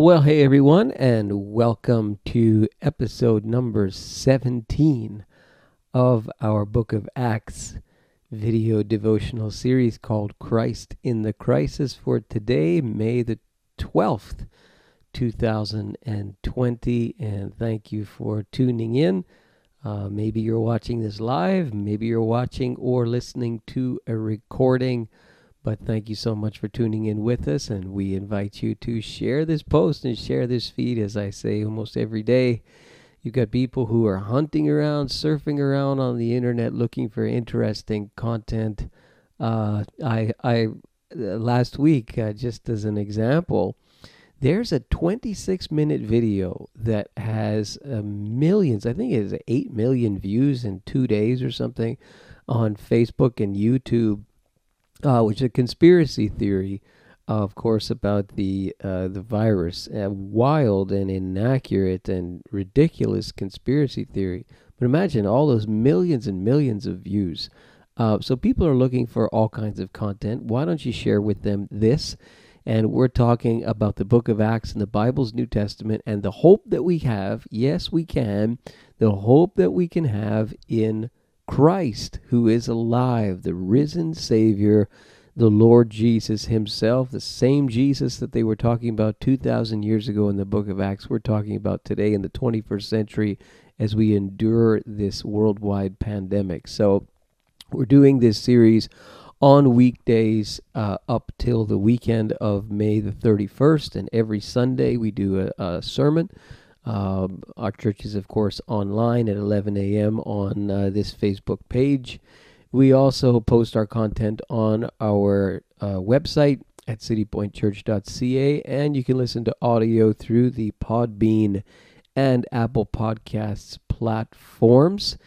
Well, hey everyone, and welcome to episode number 17 of our Book of Acts video devotional series called Christ in the Crisis for today, May the 12th, 2020. And thank you for tuning in. Uh, maybe you're watching this live, maybe you're watching or listening to a recording. But thank you so much for tuning in with us, and we invite you to share this post and share this feed, as I say almost every day. You've got people who are hunting around, surfing around on the internet, looking for interesting content. Uh, I, I uh, last week, uh, just as an example, there's a 26 minute video that has uh, millions. I think it is 8 million views in two days or something on Facebook and YouTube uh, which is a conspiracy theory, of course, about the uh, the virus. A wild and inaccurate and ridiculous conspiracy theory. But imagine all those millions and millions of views. Uh, so people are looking for all kinds of content. Why don't you share with them this? And we're talking about the book of Acts and the Bible's New Testament and the hope that we have. Yes, we can. The hope that we can have in Christ, who is alive, the risen Savior, the Lord Jesus Himself, the same Jesus that they were talking about 2,000 years ago in the book of Acts, we're talking about today in the 21st century as we endure this worldwide pandemic. So, we're doing this series on weekdays uh, up till the weekend of May the 31st, and every Sunday we do a, a sermon. Um, our church is, of course, online at 11 a.m. on uh, this Facebook page. We also post our content on our uh, website at citypointchurch.ca, and you can listen to audio through the Podbean and Apple Podcasts platforms.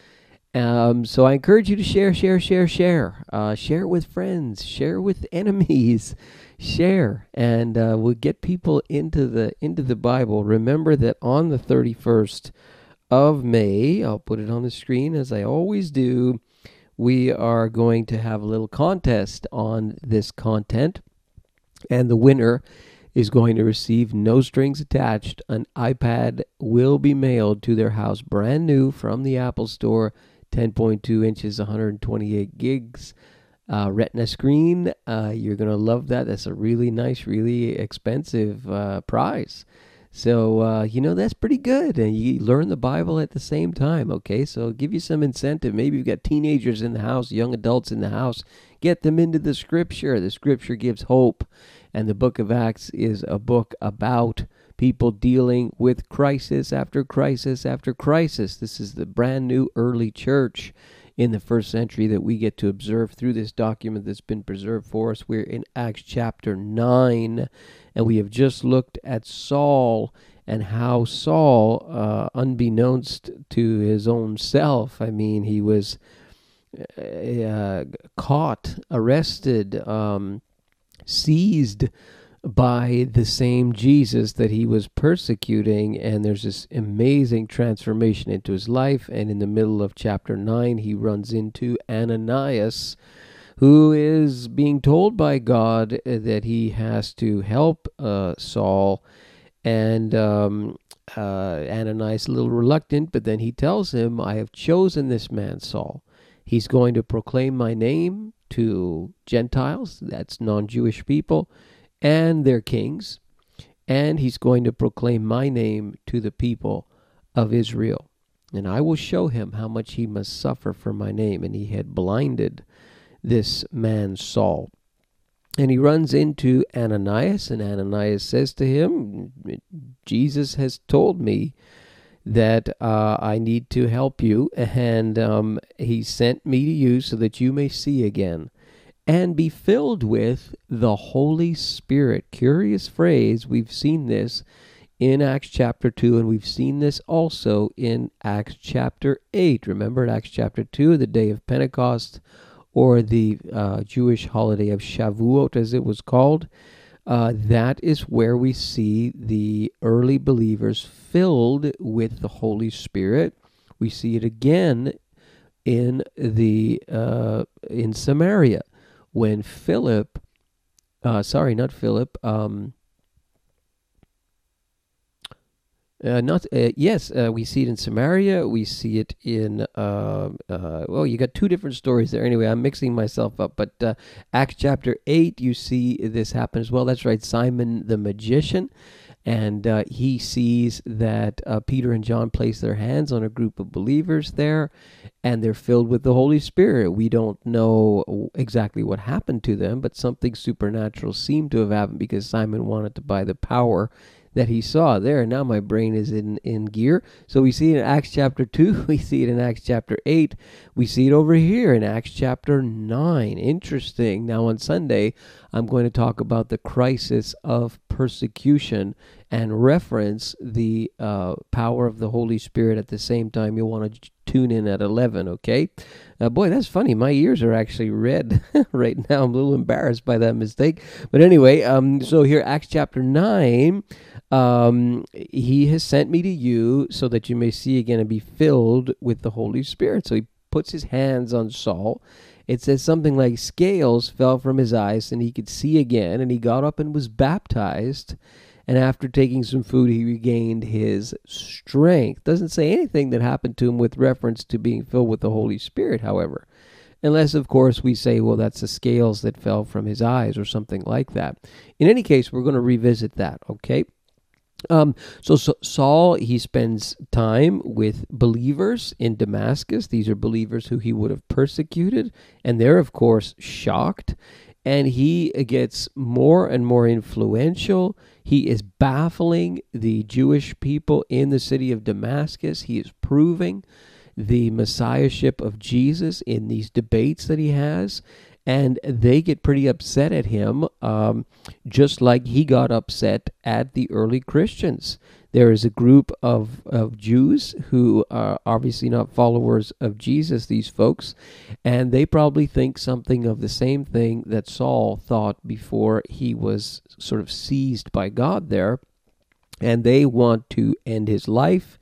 Um, so I encourage you to share, share, share, share. Uh, share with friends, share with enemies, share, and uh, we'll get people into the into the Bible. Remember that on the thirty first of May, I'll put it on the screen as I always do. We are going to have a little contest on this content, and the winner is going to receive no strings attached. An iPad will be mailed to their house brand new from the Apple Store 10.2 inches, 128 gigs. Uh, retina screen, uh, you're going to love that. That's a really nice, really expensive uh, prize. So, uh, you know, that's pretty good. And you learn the Bible at the same time, okay? So, give you some incentive. Maybe you've got teenagers in the house, young adults in the house. Get them into the scripture. The scripture gives hope. And the book of Acts is a book about people dealing with crisis after crisis after crisis. This is the brand new early church in the first century that we get to observe through this document that's been preserved for us. We're in Acts chapter 9, and we have just looked at Saul and how Saul, uh, unbeknownst to his own self, I mean, he was uh, caught, arrested, um, seized by the same Jesus that he was persecuting. And there's this amazing transformation into his life. And in the middle of chapter 9, he runs into Ananias, who is being told by God that he has to help uh, Saul. And um, uh, Ananias a little reluctant, but then he tells him, I have chosen this man, Saul. He's going to proclaim my name to Gentiles, that's non Jewish people and their kings, and he's going to proclaim my name to the people of Israel. And I will show him how much he must suffer for my name. And he had blinded this man Saul. And he runs into Ananias, and Ananias says to him, Jesus has told me that uh, I need to help you, and um, he sent me to you so that you may see again and be filled with the Holy Spirit. Curious phrase. We've seen this in Acts chapter 2, and we've seen this also in Acts chapter 8. Remember, in Acts chapter 2, the day of Pentecost, or the uh, Jewish holiday of Shavuot, as it was called. Uh, that is where we see the early believers filled with the Holy Spirit. We see it again in the uh, in Samaria when Philip, uh, sorry, not Philip, um, Uh, not uh, yes, uh, we see it in Samaria. We see it in uh, uh, well, you got two different stories there. Anyway, I'm mixing myself up. But uh, Acts chapter eight, you see this happen as well. That's right, Simon the magician, and uh, he sees that uh, Peter and John place their hands on a group of believers there, and they're filled with the Holy Spirit. We don't know exactly what happened to them, but something supernatural seemed to have happened because Simon wanted to buy the power that he saw there. And now my brain is in, in gear. So we see it in Acts chapter 2, we see it in Acts chapter 8, we see it over here in Acts chapter 9. Interesting. Now on Sunday, I'm going to talk about the crisis of persecution and reference the uh, power of the Holy Spirit at the same time. You'll want to tune in at 11, okay? Uh, boy, that's funny. My ears are actually red right now. I'm a little embarrassed by that mistake. But anyway, um, so here, Acts chapter 9, um, he has sent me to you so that you may see again and be filled with the Holy Spirit. So he puts his hands on Saul. It says something like scales fell from his eyes and he could see again, and he got up and was baptized and after taking some food he regained his strength. Doesn't say anything that happened to him with reference to being filled with the holy spirit however. Unless of course we say well that's the scales that fell from his eyes or something like that. In any case we're going to revisit that okay? Um, so, so, Saul, he spends time with believers in Damascus. These are believers who he would have persecuted, and they're, of course, shocked. And he gets more and more influential. He is baffling the Jewish people in the city of Damascus. He is proving the messiahship of Jesus in these debates that he has. And they get pretty upset at him, um, just like he got upset at the early Christians. There is a group of, of Jews who are obviously not followers of Jesus, these folks, and they probably think something of the same thing that Saul thought before he was sort of seized by God there. And they want to end his life.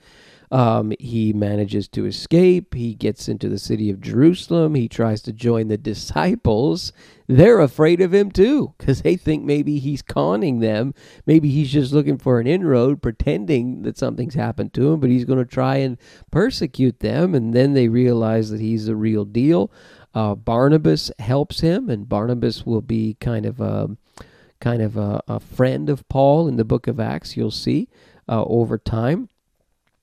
Um, he manages to escape. He gets into the city of Jerusalem. He tries to join the disciples. They're afraid of him too because they think maybe he's conning them. Maybe he's just looking for an inroad, pretending that something's happened to him, but he's going to try and persecute them. And then they realize that he's the real deal. Uh, Barnabas helps him, and Barnabas will be kind of a kind of a, a friend of Paul in the book of Acts. You'll see uh, over time.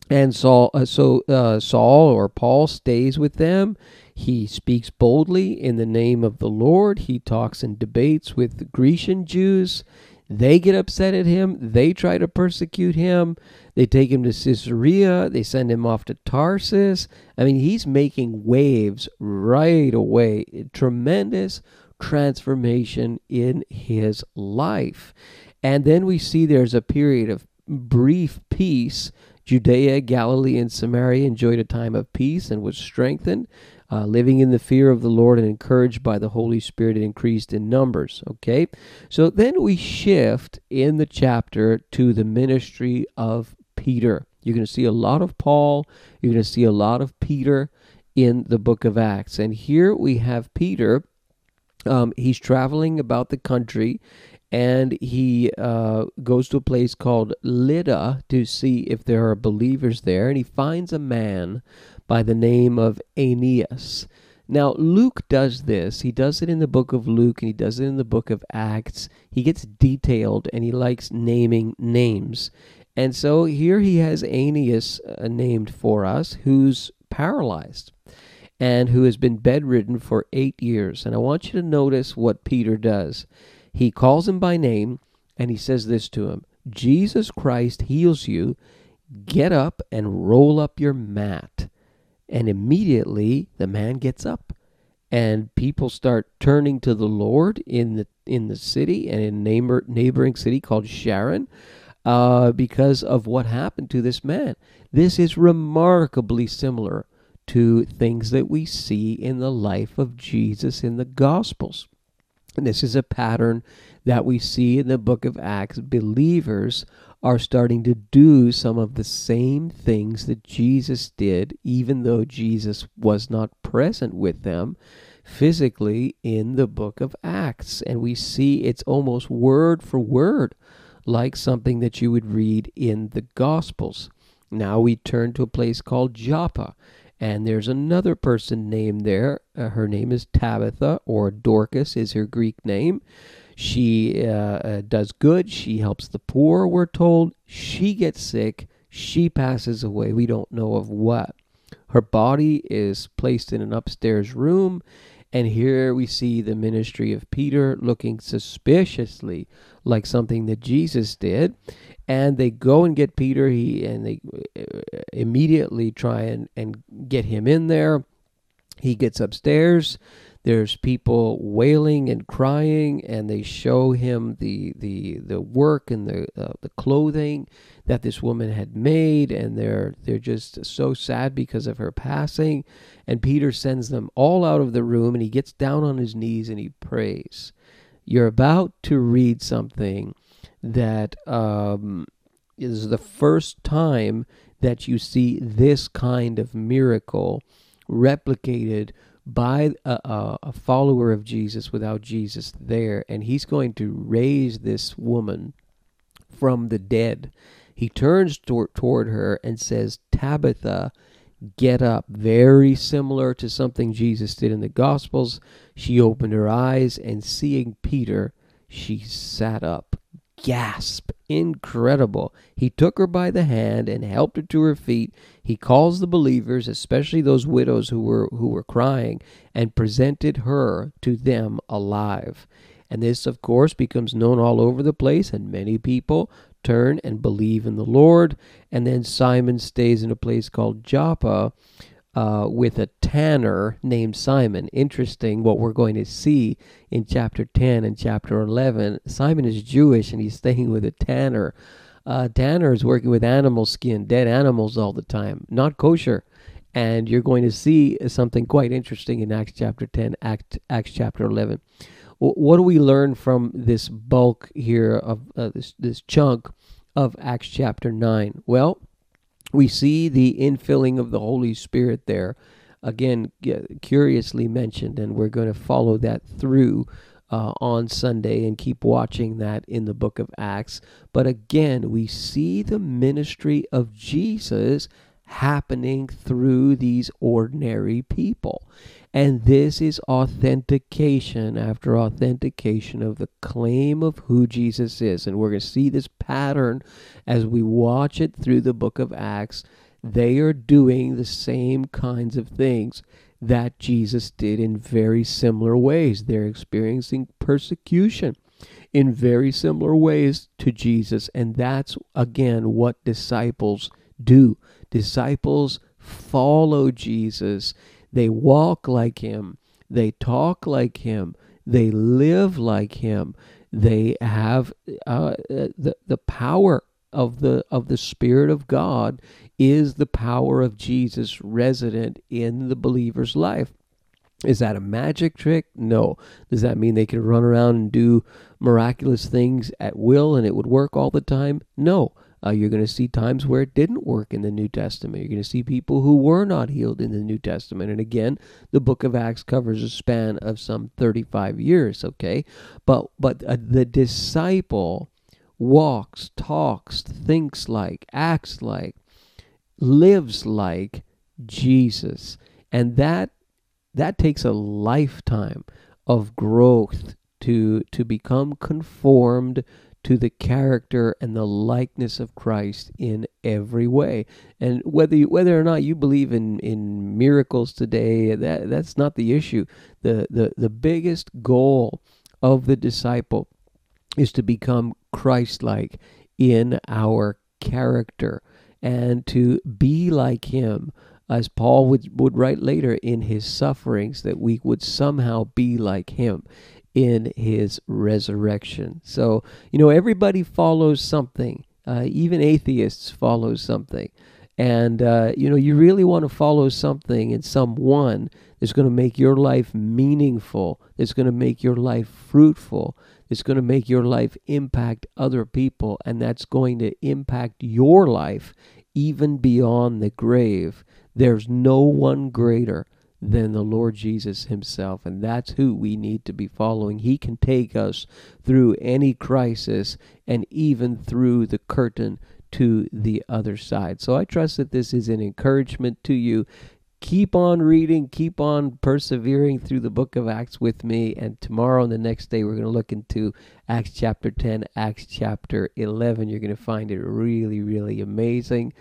And Saul, uh, so uh, Saul or Paul stays with them. He speaks boldly in the name of the Lord. He talks and debates with the Grecian Jews. They get upset at him. They try to persecute him. They take him to Caesarea. They send him off to Tarsus. I mean, he's making waves right away. Tremendous transformation in his life. And then we see there's a period of brief peace Judea, Galilee, and Samaria enjoyed a time of peace and was strengthened, uh, living in the fear of the Lord and encouraged by the Holy Spirit it increased in numbers. Okay, so then we shift in the chapter to the ministry of Peter. You're going to see a lot of Paul, you're going to see a lot of Peter in the book of Acts. And here we have Peter. Um, he's traveling about the country and he uh, goes to a place called Lydda to see if there are believers there, and he finds a man by the name of Aeneas. Now, Luke does this. He does it in the book of Luke and he does it in the book of Acts. He gets detailed and he likes naming names. And so here he has Aeneas uh, named for us, who's paralyzed and who has been bedridden for eight years. And I want you to notice what Peter does. He calls him by name and he says this to him Jesus Christ heals you. Get up and roll up your mat. And immediately the man gets up and people start turning to the Lord in the in the city and in neighbor, neighboring city called Sharon uh, because of what happened to this man. This is remarkably similar to things that we see in the life of Jesus in the Gospels. And this is a pattern that we see in the book of Acts. Believers are starting to do some of the same things that Jesus did, even though Jesus was not present with them physically in the book of Acts. And we see it's almost word for word like something that you would read in the Gospels. Now we turn to a place called Joppa, and there's another person named there. Uh, her name is Tabitha, or Dorcas is her Greek name. She uh, uh, does good. She helps the poor, we're told. She gets sick. She passes away. We don't know of what. Her body is placed in an upstairs room, and here we see the ministry of Peter looking suspiciously like something that Jesus did. And they go and get Peter, he and they uh, immediately try and, and get him in there. He gets upstairs. There's people wailing and crying, and they show him the the the work and the uh, the clothing that this woman had made, and they're they're just so sad because of her passing. And Peter sends them all out of the room, and he gets down on his knees and he prays. You're about to read something that um, is the first time that you see this kind of miracle replicated by a, a, follower of Jesus without Jesus there, and he's going to raise this woman from the dead. He turns toward, toward her and says, Tabitha, get up. Very similar to something Jesus did in the Gospels. She opened her eyes, and seeing Peter, she sat up gasp. Incredible. He took her by the hand and helped her to her feet. He calls the believers, especially those widows who were who were crying, and presented her to them alive. And this of course becomes known all over the place and many people turn and believe in the Lord. And then Simon stays in a place called Joppa uh, with a tanner named Simon. Interesting what we're going to see in chapter 10 and chapter 11. Simon is Jewish and he's staying with a tanner. Uh, tanner is working with animal skin, dead animals all the time, not kosher. And you're going to see something quite interesting in Acts chapter 10, Act, Acts chapter 11. what do we learn from this bulk here of uh, this, this chunk of Acts chapter 9? Well, we see the infilling of the Holy Spirit there. Again, curiously mentioned, and we're going to follow that through uh, on Sunday and keep watching that in the book of Acts. But again, we see the ministry of Jesus happening through these ordinary people. And this is authentication after authentication of the claim of who Jesus is. And we're going to see this pattern as we watch it through the book of Acts. They are doing the same kinds of things that Jesus did in very similar ways. They're experiencing persecution in very similar ways to Jesus. And that's, again, what disciples do. Disciples follow Jesus they walk like him. They talk like him. They live like him. They have uh, the the power of the of the Spirit of God is the power of Jesus resident in the believer's life. Is that a magic trick? No. Does that mean they can run around and do miraculous things at will and it would work all the time? No. Uh, you're going to see times where it didn't work in the New Testament. You're going to see people who were not healed in the New Testament. And again, the book of Acts covers a span of some 35 years, okay? But but uh, the disciple walks, talks, thinks like, acts like, lives like Jesus. And that that takes a lifetime of growth to to become conformed to the character and the likeness of Christ in every way. And whether you, whether or not you believe in, in miracles today, that that's not the issue. The, the the biggest goal of the disciple is to become Christ-like in our character and to be like him as Paul would, would write later in his sufferings, that we would somehow be like him in his resurrection. So, you know, everybody follows something. Uh, even atheists follow something. And, uh, you know, you really want to follow something and someone that's going to make your life meaningful, that's going to make your life fruitful, that's going to make your life impact other people, and that's going to impact your life even beyond the grave. There's no one greater than the Lord Jesus Himself. And that's who we need to be following. He can take us through any crisis and even through the curtain to the other side. So I trust that this is an encouragement to you. Keep on reading, keep on persevering through the book of Acts with me. And tomorrow and the next day, we're going to look into Acts chapter 10, Acts chapter 11. You're going to find it really, really amazing.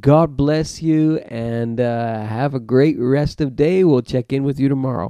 God bless you and uh, have a great rest of day. We'll check in with you tomorrow.